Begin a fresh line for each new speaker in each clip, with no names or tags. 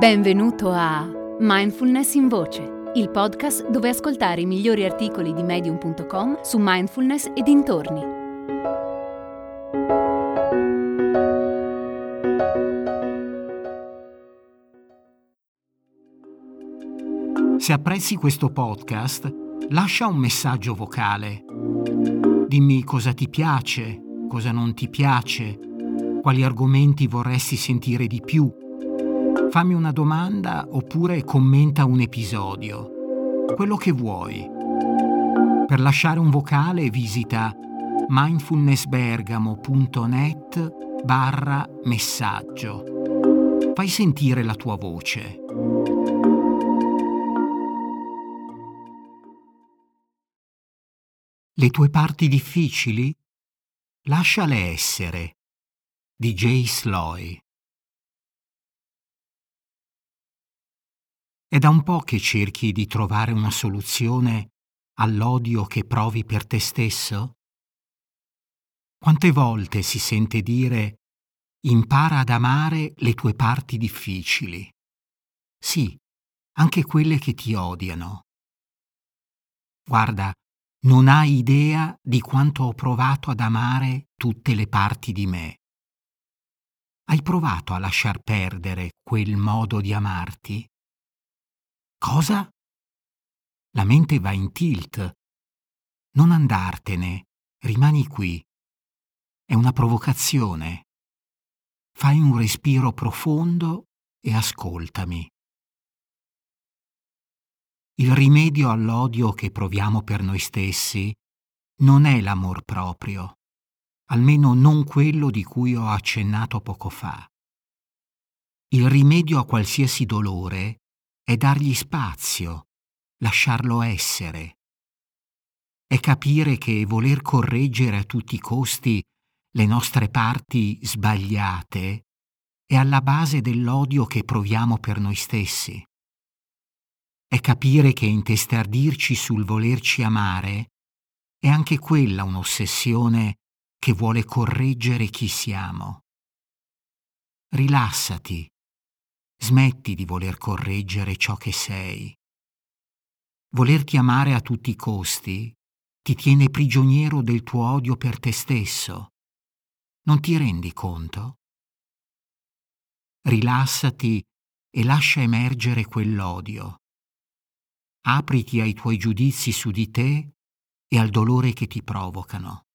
Benvenuto a Mindfulness in Voce, il podcast dove ascoltare i migliori articoli di medium.com su mindfulness e dintorni.
Se apprezzi questo podcast, lascia un messaggio vocale. Dimmi cosa ti piace, cosa non ti piace, quali argomenti vorresti sentire di più fammi una domanda oppure commenta un episodio. Quello che vuoi. Per lasciare un vocale visita mindfulnessbergamo.net barra messaggio. Fai sentire la tua voce. Le tue parti difficili? Lasciale essere. DJ Sloy È da un po' che cerchi di trovare una soluzione all'odio che provi per te stesso? Quante volte si sente dire impara ad amare le tue parti difficili? Sì, anche quelle che ti odiano. Guarda, non hai idea di quanto ho provato ad amare tutte le parti di me. Hai provato a lasciar perdere quel modo di amarti? Cosa? La mente va in tilt. Non andartene, rimani qui. È una provocazione. Fai un respiro profondo e ascoltami. Il rimedio all'odio che proviamo per noi stessi non è l'amor proprio, almeno non quello di cui ho accennato poco fa. Il rimedio a qualsiasi dolore è dargli spazio, lasciarlo essere. È capire che voler correggere a tutti i costi le nostre parti sbagliate è alla base dell'odio che proviamo per noi stessi. È capire che intestardirci sul volerci amare è anche quella un'ossessione che vuole correggere chi siamo. Rilassati Smetti di voler correggere ciò che sei. Volerti amare a tutti i costi ti tiene prigioniero del tuo odio per te stesso. Non ti rendi conto? Rilassati e lascia emergere quell'odio. Apriti ai tuoi giudizi su di te e al dolore che ti provocano.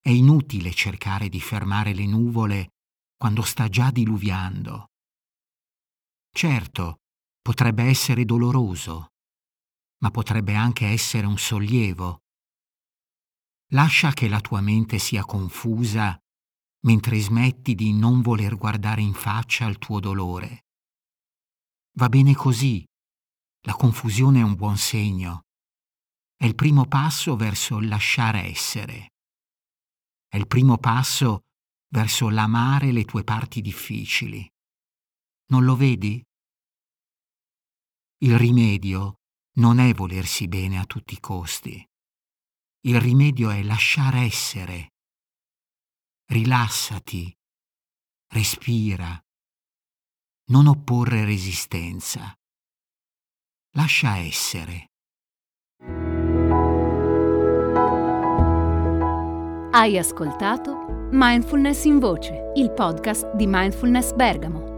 È inutile cercare di fermare le nuvole quando sta già diluviando. Certo, potrebbe essere doloroso, ma potrebbe anche essere un sollievo. Lascia che la tua mente sia confusa mentre smetti di non voler guardare in faccia il tuo dolore. Va bene così, la confusione è un buon segno. È il primo passo verso il lasciare essere. È il primo passo verso l'amare le tue parti difficili. Non lo vedi? Il rimedio non è volersi bene a tutti i costi. Il rimedio è lasciare essere. Rilassati, respira, non opporre resistenza. Lascia essere.
Hai ascoltato Mindfulness in Voce, il podcast di Mindfulness Bergamo